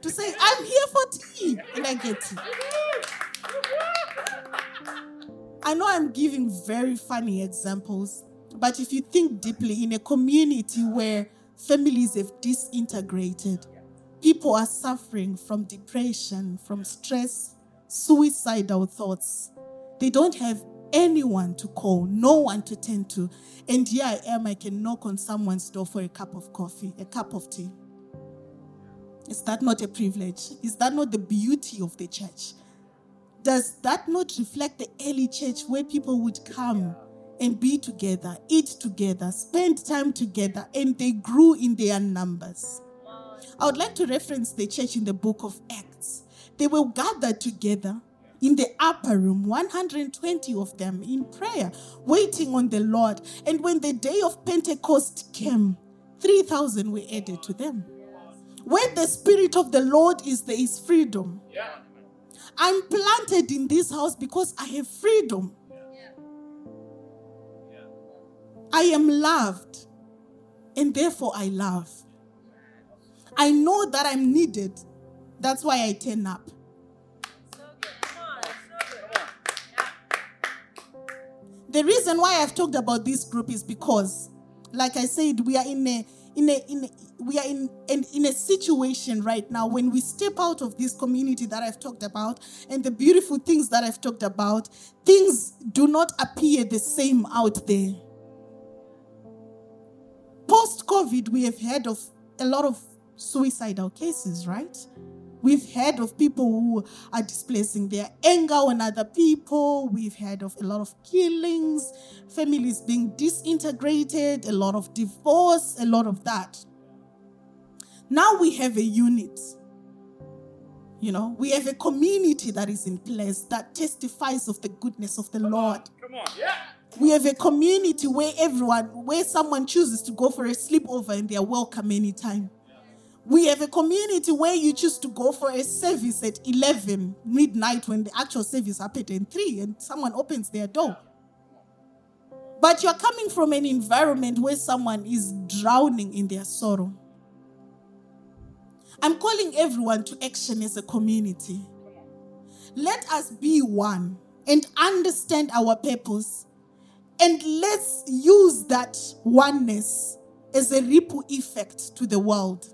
to say, I'm here for tea. And I get tea. I know I'm giving very funny examples, but if you think deeply in a community where families have disintegrated, people are suffering from depression, from stress, suicidal thoughts. They don't have anyone to call, no one to tend to. And here I am, I can knock on someone's door for a cup of coffee, a cup of tea. Is that not a privilege? Is that not the beauty of the church? Does that not reflect the early church where people would come and be together, eat together, spend time together, and they grew in their numbers? I would like to reference the church in the book of Acts. They were gathered together in the upper room, 120 of them in prayer, waiting on the Lord. And when the day of Pentecost came, 3,000 were added to them. Where the Spirit of the Lord is, there is freedom. I'm planted in this house because I have freedom. I am loved, and therefore I love. I know that I'm needed. That's why I turn up. The reason why I've talked about this group is because, like I said, we are in a in a, in a, we are in, in in a situation right now when we step out of this community that I've talked about and the beautiful things that I've talked about, things do not appear the same out there. Post COVID, we have heard of a lot of suicidal cases, right? We've heard of people who are displacing their anger on other people. We've heard of a lot of killings, families being disintegrated, a lot of divorce, a lot of that. Now we have a unit. You know, we have a community that is in place that testifies of the goodness of the Come Lord. On. Come on. Yeah. We have a community where everyone, where someone chooses to go for a sleepover and they are welcome anytime. We have a community where you choose to go for a service at 11 midnight when the actual service happened at 3 and someone opens their door. But you're coming from an environment where someone is drowning in their sorrow. I'm calling everyone to action as a community. Let us be one and understand our purpose. And let's use that oneness as a ripple effect to the world.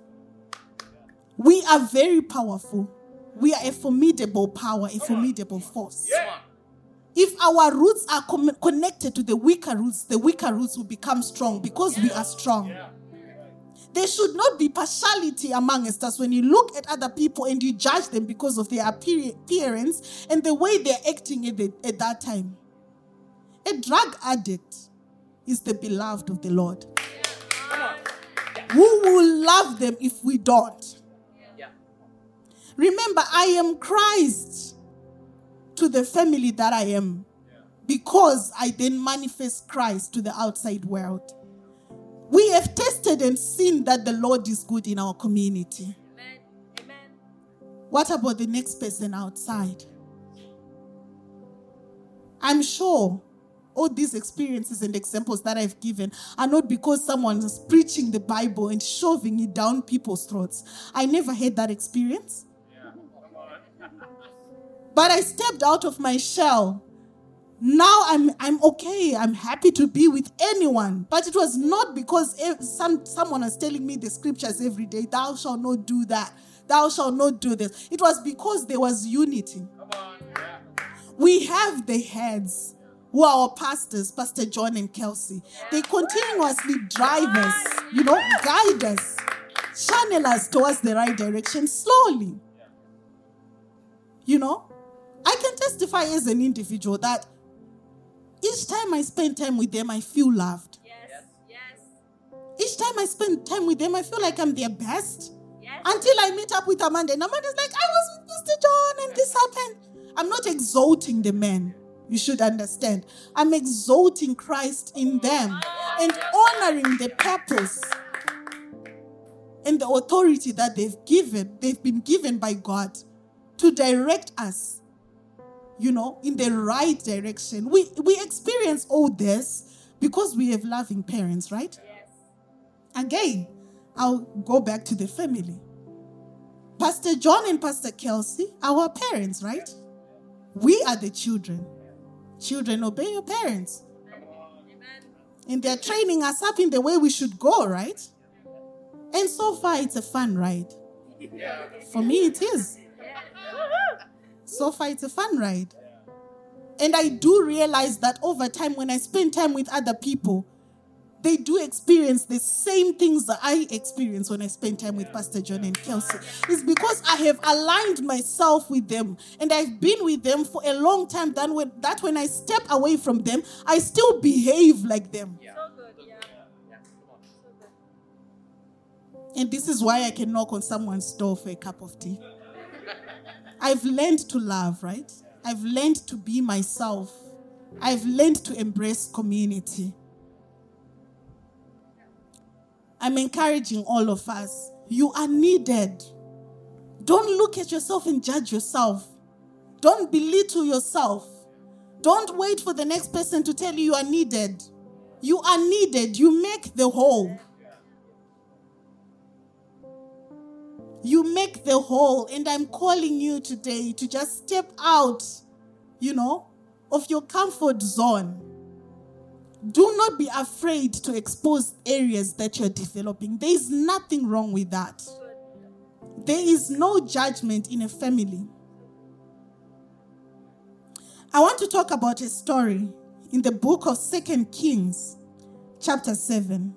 We are very powerful. We are a formidable power, a formidable force. If our roots are com- connected to the weaker roots, the weaker roots will become strong because we are strong. There should not be partiality among us when you look at other people and you judge them because of their appearance and the way they're acting at, the, at that time. A drug addict is the beloved of the Lord. Who will love them if we don't? Remember, I am Christ to the family that I am because I then manifest Christ to the outside world. We have tested and seen that the Lord is good in our community. Amen. Amen. What about the next person outside? I'm sure all these experiences and examples that I've given are not because someone is preaching the Bible and shoving it down people's throats. I never had that experience. But I stepped out of my shell. Now I'm, I'm okay. I'm happy to be with anyone. But it was not because some, someone was telling me the scriptures every day, thou shalt not do that, thou shalt not do this. It was because there was unity. We have the heads who are our pastors, Pastor John and Kelsey. They continuously drive us, you know, guide us, channel us towards the right direction slowly. You know, I can testify as an individual that each time I spend time with them, I feel loved. Yes. Yes. Each time I spend time with them, I feel like I'm their best. Yes. Until I meet up with Amanda, and Amanda's like, I was with Mr. John, and this happened. I'm not exalting the men. You should understand. I'm exalting Christ in them ah, and honoring the purpose and the authority that they've given, they've been given by God to direct us, you know, in the right direction. We we experience all this because we have loving parents, right? Yes. Again, I'll go back to the family. Pastor John and Pastor Kelsey, our parents, right? We are the children. Children, obey your parents. And they're training us up in the way we should go, right? And so far, it's a fun ride. For me, it is. So far, it's a fun ride. And I do realize that over time, when I spend time with other people, they do experience the same things that I experience when I spend time with Pastor John and Kelsey. It's because I have aligned myself with them and I've been with them for a long time that when, that when I step away from them, I still behave like them. Yeah. And this is why I can knock on someone's door for a cup of tea. I've learned to love, right? I've learned to be myself. I've learned to embrace community. I'm encouraging all of us. You are needed. Don't look at yourself and judge yourself. Don't belittle yourself. Don't wait for the next person to tell you you are needed. You are needed. You make the whole. You make the whole. And I'm calling you today to just step out, you know, of your comfort zone. Do not be afraid to expose areas that you're developing. There is nothing wrong with that. There is no judgment in a family. I want to talk about a story in the book of Second Kings, chapter 7.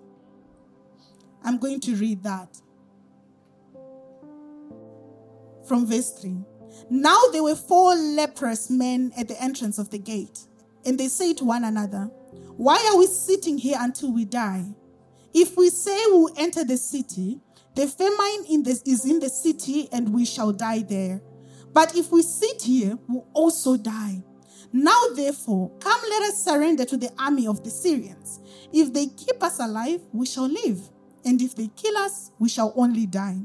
I'm going to read that from verse 3. Now there were four leprous men at the entrance of the gate, and they say to one another, Why are we sitting here until we die? If we say we'll enter the city, the famine in this is in the city, and we shall die there. But if we sit here, we'll also die. Now, therefore, come let us surrender to the army of the Syrians. If they keep us alive, we shall live. And if they kill us, we shall only die.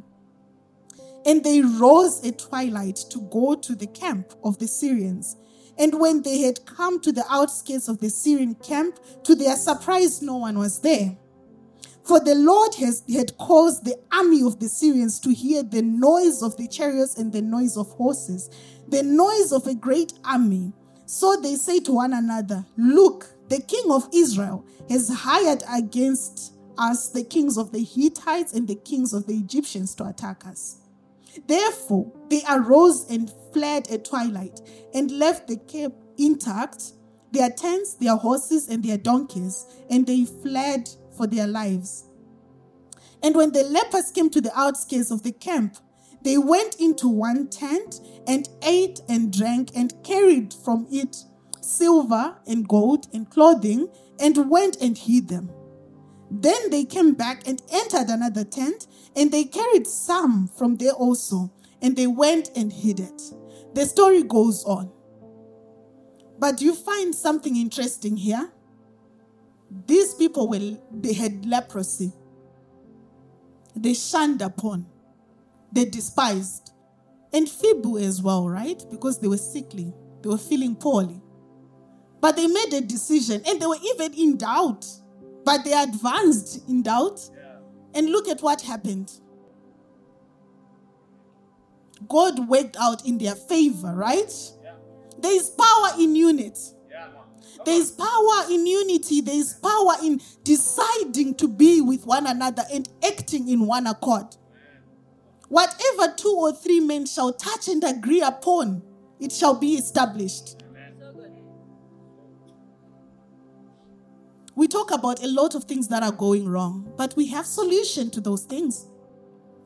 And they rose at twilight to go to the camp of the Syrians. And when they had come to the outskirts of the Syrian camp, to their surprise, no one was there. For the Lord has, had caused the army of the Syrians to hear the noise of the chariots and the noise of horses, the noise of a great army. So they say to one another, Look, the king of Israel has hired against us the kings of the Hittites and the kings of the Egyptians to attack us. Therefore, they arose and fled at twilight and left the camp intact, their tents, their horses, and their donkeys, and they fled for their lives. And when the lepers came to the outskirts of the camp, they went into one tent and ate and drank and carried from it silver and gold and clothing and went and hid them. Then they came back and entered another tent, and they carried some from there also, and they went and hid it. The story goes on. But you find something interesting here? These people were they had leprosy. They shunned upon. They despised. And feeble as well, right? Because they were sickly. They were feeling poorly. But they made a decision and they were even in doubt but they advanced in doubt. And look at what happened. God worked out in their favor, right? There is power in unity. There is power in unity. There is power in deciding to be with one another and acting in one accord. Whatever two or three men shall touch and agree upon, it shall be established. We talk about a lot of things that are going wrong, but we have solution to those things.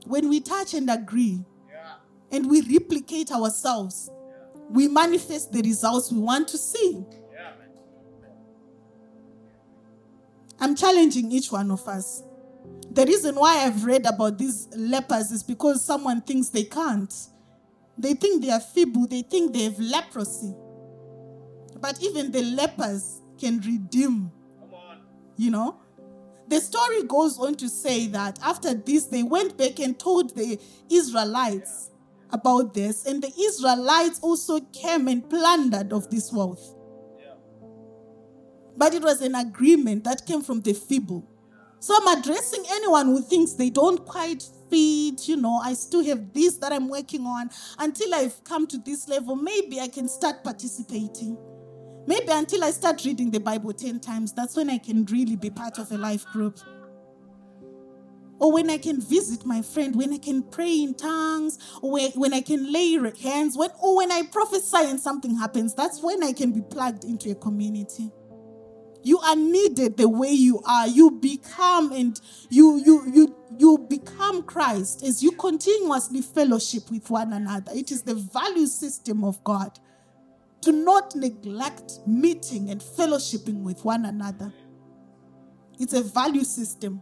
When we touch and agree, yeah. and we replicate ourselves, yeah. we manifest the results we want to see. I'm challenging each one of us. The reason why I've read about these lepers is because someone thinks they can't. They think they are feeble, they think they have leprosy. But even the lepers can redeem. You know? The story goes on to say that after this, they went back and told the Israelites about this, and the Israelites also came and plundered of this wealth. But it was an agreement that came from the feeble. So I'm addressing anyone who thinks they don't quite fit, you know, I still have this that I'm working on. Until I've come to this level, maybe I can start participating. Maybe until I start reading the Bible 10 times, that's when I can really be part of a life group. Or when I can visit my friend, when I can pray in tongues, or when I can lay hands, when, or when I prophesy and something happens, that's when I can be plugged into a community. You are needed the way you are. You become and you you you you become Christ as you continuously fellowship with one another. It is the value system of God to not neglect meeting and fellowshipping with one another. It's a value system.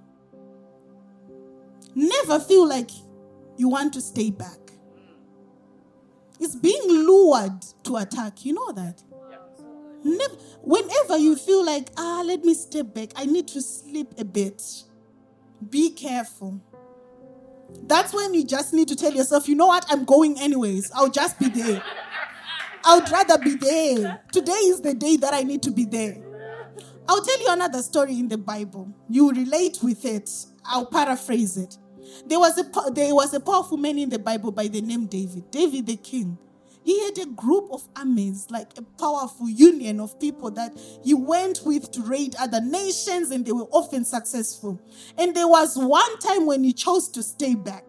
Never feel like you want to stay back. It's being lured to attack. You know that? Never, whenever you feel like, ah, let me step back, I need to sleep a bit, be careful. That's when you just need to tell yourself, you know what, I'm going anyways. I'll just be there. I would rather be there. Today is the day that I need to be there. I'll tell you another story in the Bible. You relate with it. I'll paraphrase it. There was a there was a powerful man in the Bible by the name David. David the king. He had a group of armies, like a powerful union of people that he went with to raid other nations, and they were often successful. And there was one time when he chose to stay back.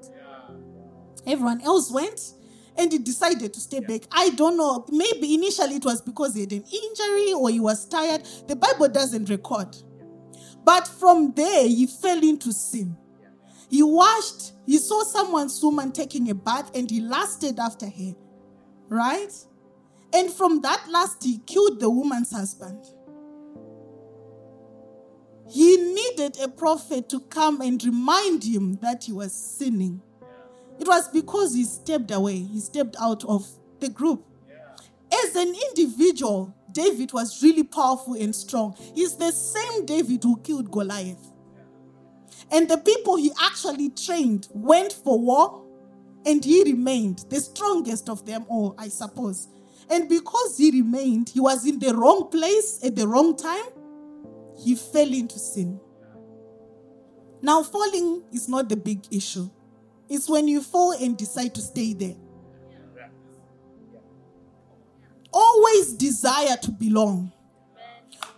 Everyone else went, and he decided to stay back. I don't know. Maybe initially it was because he had an injury or he was tired. The Bible doesn't record. But from there, he fell into sin. He washed, he saw someone's woman taking a bath, and he lusted after her. Right? And from that lust, he killed the woman's husband. He needed a prophet to come and remind him that he was sinning. It was because he stepped away, he stepped out of the group. As an individual, David was really powerful and strong. He's the same David who killed Goliath. And the people he actually trained went for war and he remained the strongest of them all, I suppose. And because he remained, he was in the wrong place at the wrong time, he fell into sin. Now, falling is not the big issue. It's when you fall and decide to stay there. Always desire to belong.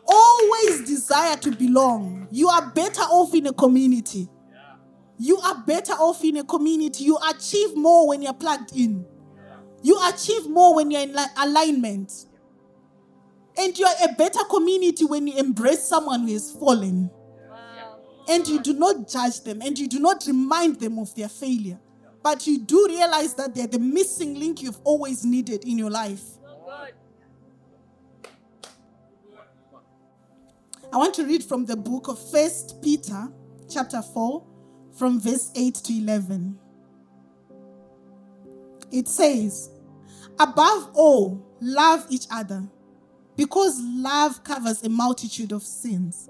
Always desire to belong. You are better off in a community. You are better off in a community. You achieve more when you're plugged in. You achieve more when you're in alignment. And you're a better community when you embrace someone who has fallen. And you do not judge them and you do not remind them of their failure. But you do realize that they're the missing link you've always needed in your life. I want to read from the book of First Peter, chapter 4, from verse 8 to 11. It says, Above all, love each other, because love covers a multitude of sins.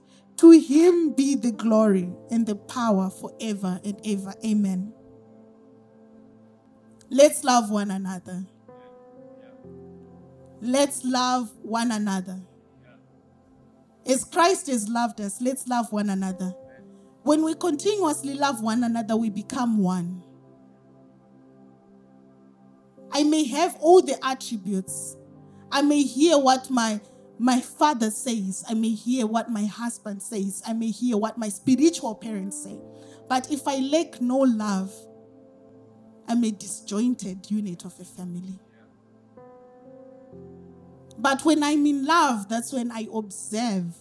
To him be the glory and the power forever and ever. Amen. Let's love one another. Let's love one another. As Christ has loved us, let's love one another. When we continuously love one another, we become one. I may have all the attributes, I may hear what my my father says, I may hear what my husband says, I may hear what my spiritual parents say. But if I lack no love, I'm a disjointed unit of a family. But when I'm in love, that's when I observe.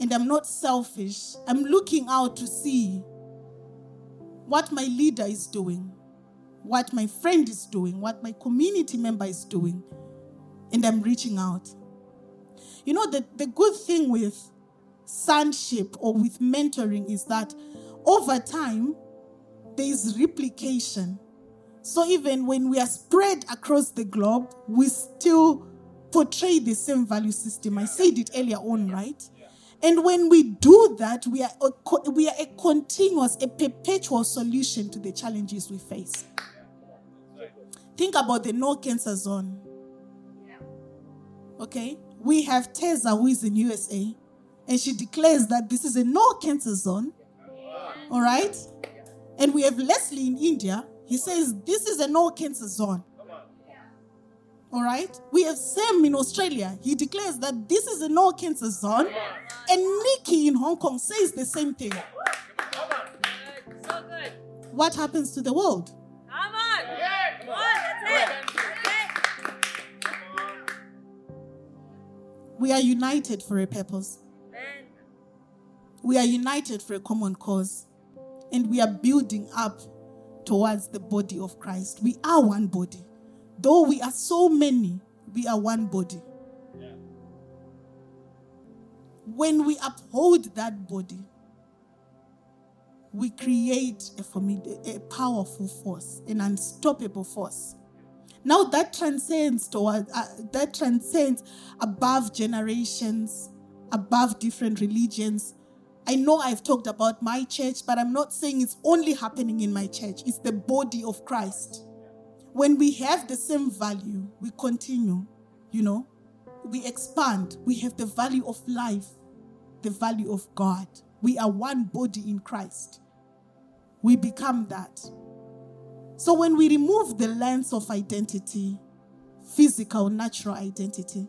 And I'm not selfish. I'm looking out to see what my leader is doing, what my friend is doing, what my community member is doing, and I'm reaching out. You know, the, the good thing with sonship or with mentoring is that over time, there is replication. So even when we are spread across the globe, we still portray the same value system. I said it earlier on, right? And when we do that, we are a, we are a continuous, a perpetual solution to the challenges we face. Think about the no cancer zone. Okay? We have Teza who is in USA and she declares that this is a no cancer zone. All right? And we have Leslie in India. He says this is a no cancer zone. All right? We have Sam in Australia. He declares that this is a no cancer zone. And Nikki in Hong Kong says the same thing. So. What happens to the world? Come on. Come on, We are united for a purpose. We are united for a common cause. And we are building up towards the body of Christ. We are one body. Though we are so many, we are one body. When we uphold that body, we create a, formid- a powerful force, an unstoppable force. Now that transcends toward uh, that transcends above generations, above different religions. I know I've talked about my church, but I'm not saying it's only happening in my church. It's the body of Christ. When we have the same value, we continue, you know, we expand. We have the value of life, the value of God. We are one body in Christ. We become that. So when we remove the lens of identity, physical, natural identity,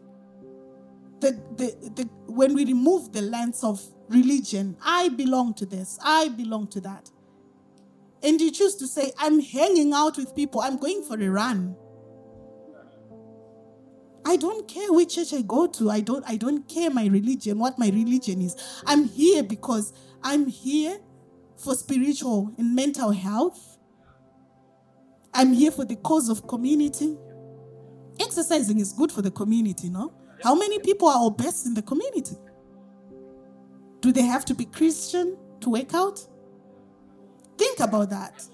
the, the, the, when we remove the lens of religion, I belong to this, I belong to that, and you choose to say, I'm hanging out with people, I'm going for a run. I don't care which church I go to. I don't I don't care my religion, what my religion is. I'm here because I'm here for spiritual and mental health. I'm here for the cause of community. Exercising is good for the community, no? How many people are obese in the community? Do they have to be Christian to work out? Think about that.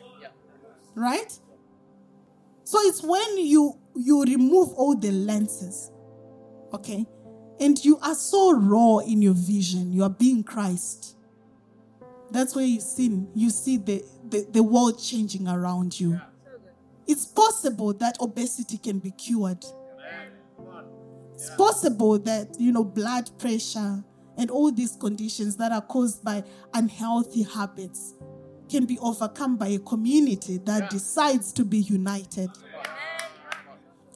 Right? So it's when you you remove all the lenses, okay? And you are so raw in your vision. You are being Christ. That's where you see you see the, the, the world changing around you. It's possible that obesity can be cured. It's possible that, you know, blood pressure and all these conditions that are caused by unhealthy habits can be overcome by a community that decides to be united.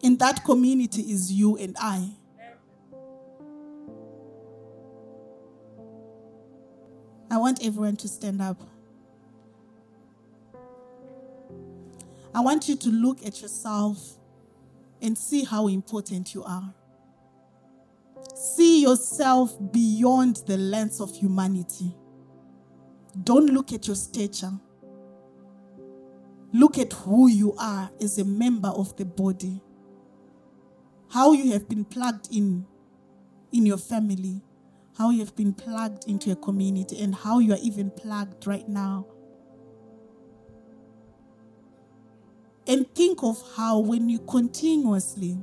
And that community is you and I. I want everyone to stand up. I want you to look at yourself and see how important you are. See yourself beyond the lens of humanity. Don't look at your stature. Look at who you are as a member of the body. How you have been plugged in in your family, how you have been plugged into a community, and how you are even plugged right now And think of how when you continuously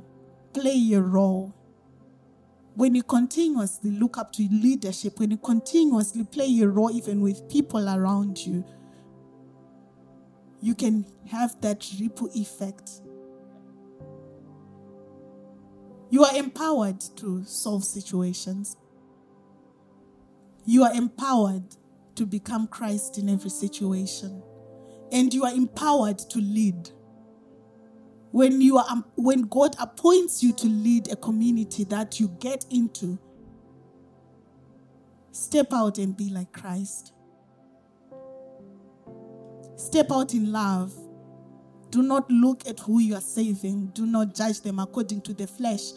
play your role, when you continuously look up to leadership, when you continuously play your role even with people around you, you can have that ripple effect. You are empowered to solve situations. You are empowered to become Christ in every situation. And you are empowered to lead when you are um, when God appoints you to lead a community that you get into, step out and be like Christ. Step out in love. Do not look at who you are saving. Do not judge them according to the flesh,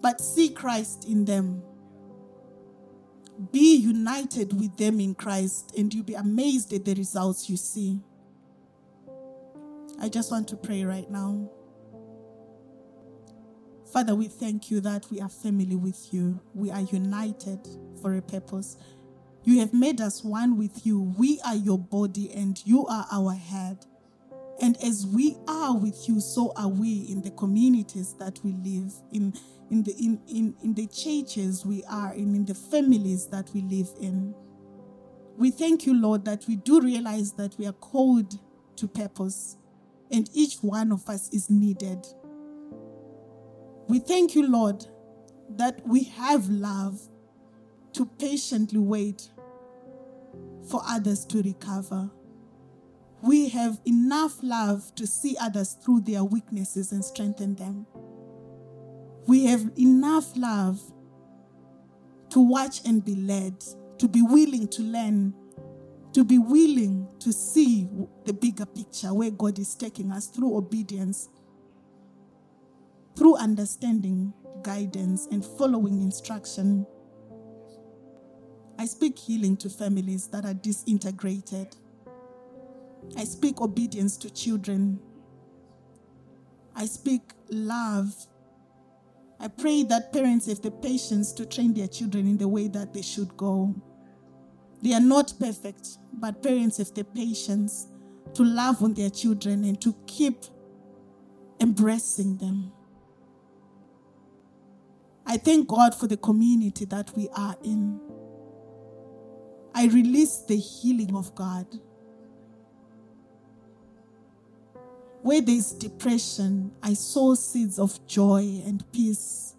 but see Christ in them. Be united with them in Christ, and you'll be amazed at the results you see. I just want to pray right now. Father, we thank you that we are family with you. We are united for a purpose. You have made us one with you. We are your body and you are our head. And as we are with you, so are we in the communities that we live in, in the in, in, in the churches we are in, in the families that we live in. We thank you, Lord, that we do realize that we are called to purpose, and each one of us is needed. We thank you, Lord, that we have love to patiently wait for others to recover. We have enough love to see others through their weaknesses and strengthen them. We have enough love to watch and be led, to be willing to learn, to be willing to see the bigger picture where God is taking us through obedience through understanding, guidance, and following instruction. I speak healing to families that are disintegrated. I speak obedience to children. I speak love. I pray that parents have the patience to train their children in the way that they should go. They are not perfect, but parents have the patience to love on their children and to keep embracing them. I thank God for the community that we are in. I release the healing of God. Where there's depression, I sow seeds of joy and peace.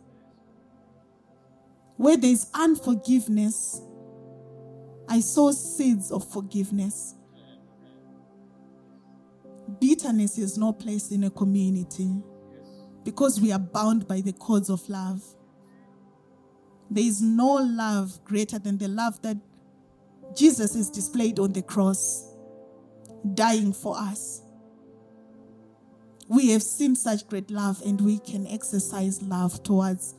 Where there's unforgiveness, I sow seeds of forgiveness. Bitterness is no place in a community because we are bound by the cords of love. There is no love greater than the love that Jesus is displayed on the cross, dying for us. We have seen such great love, and we can exercise love towards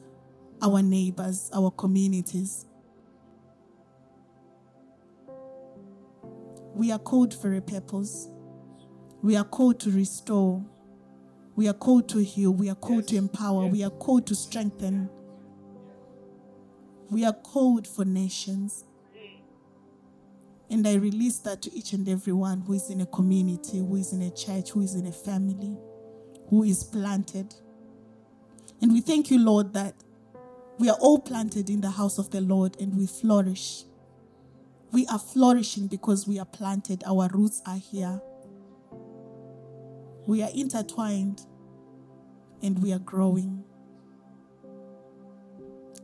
our neighbors, our communities. We are called for a purpose. We are called to restore. We are called to heal. We are called yes. to empower. Yes. We are called to strengthen. We are called for nations. And I release that to each and every one who is in a community, who is in a church, who is in a family, who is planted. And we thank you, Lord, that we are all planted in the house of the Lord and we flourish. We are flourishing because we are planted, our roots are here. We are intertwined and we are growing.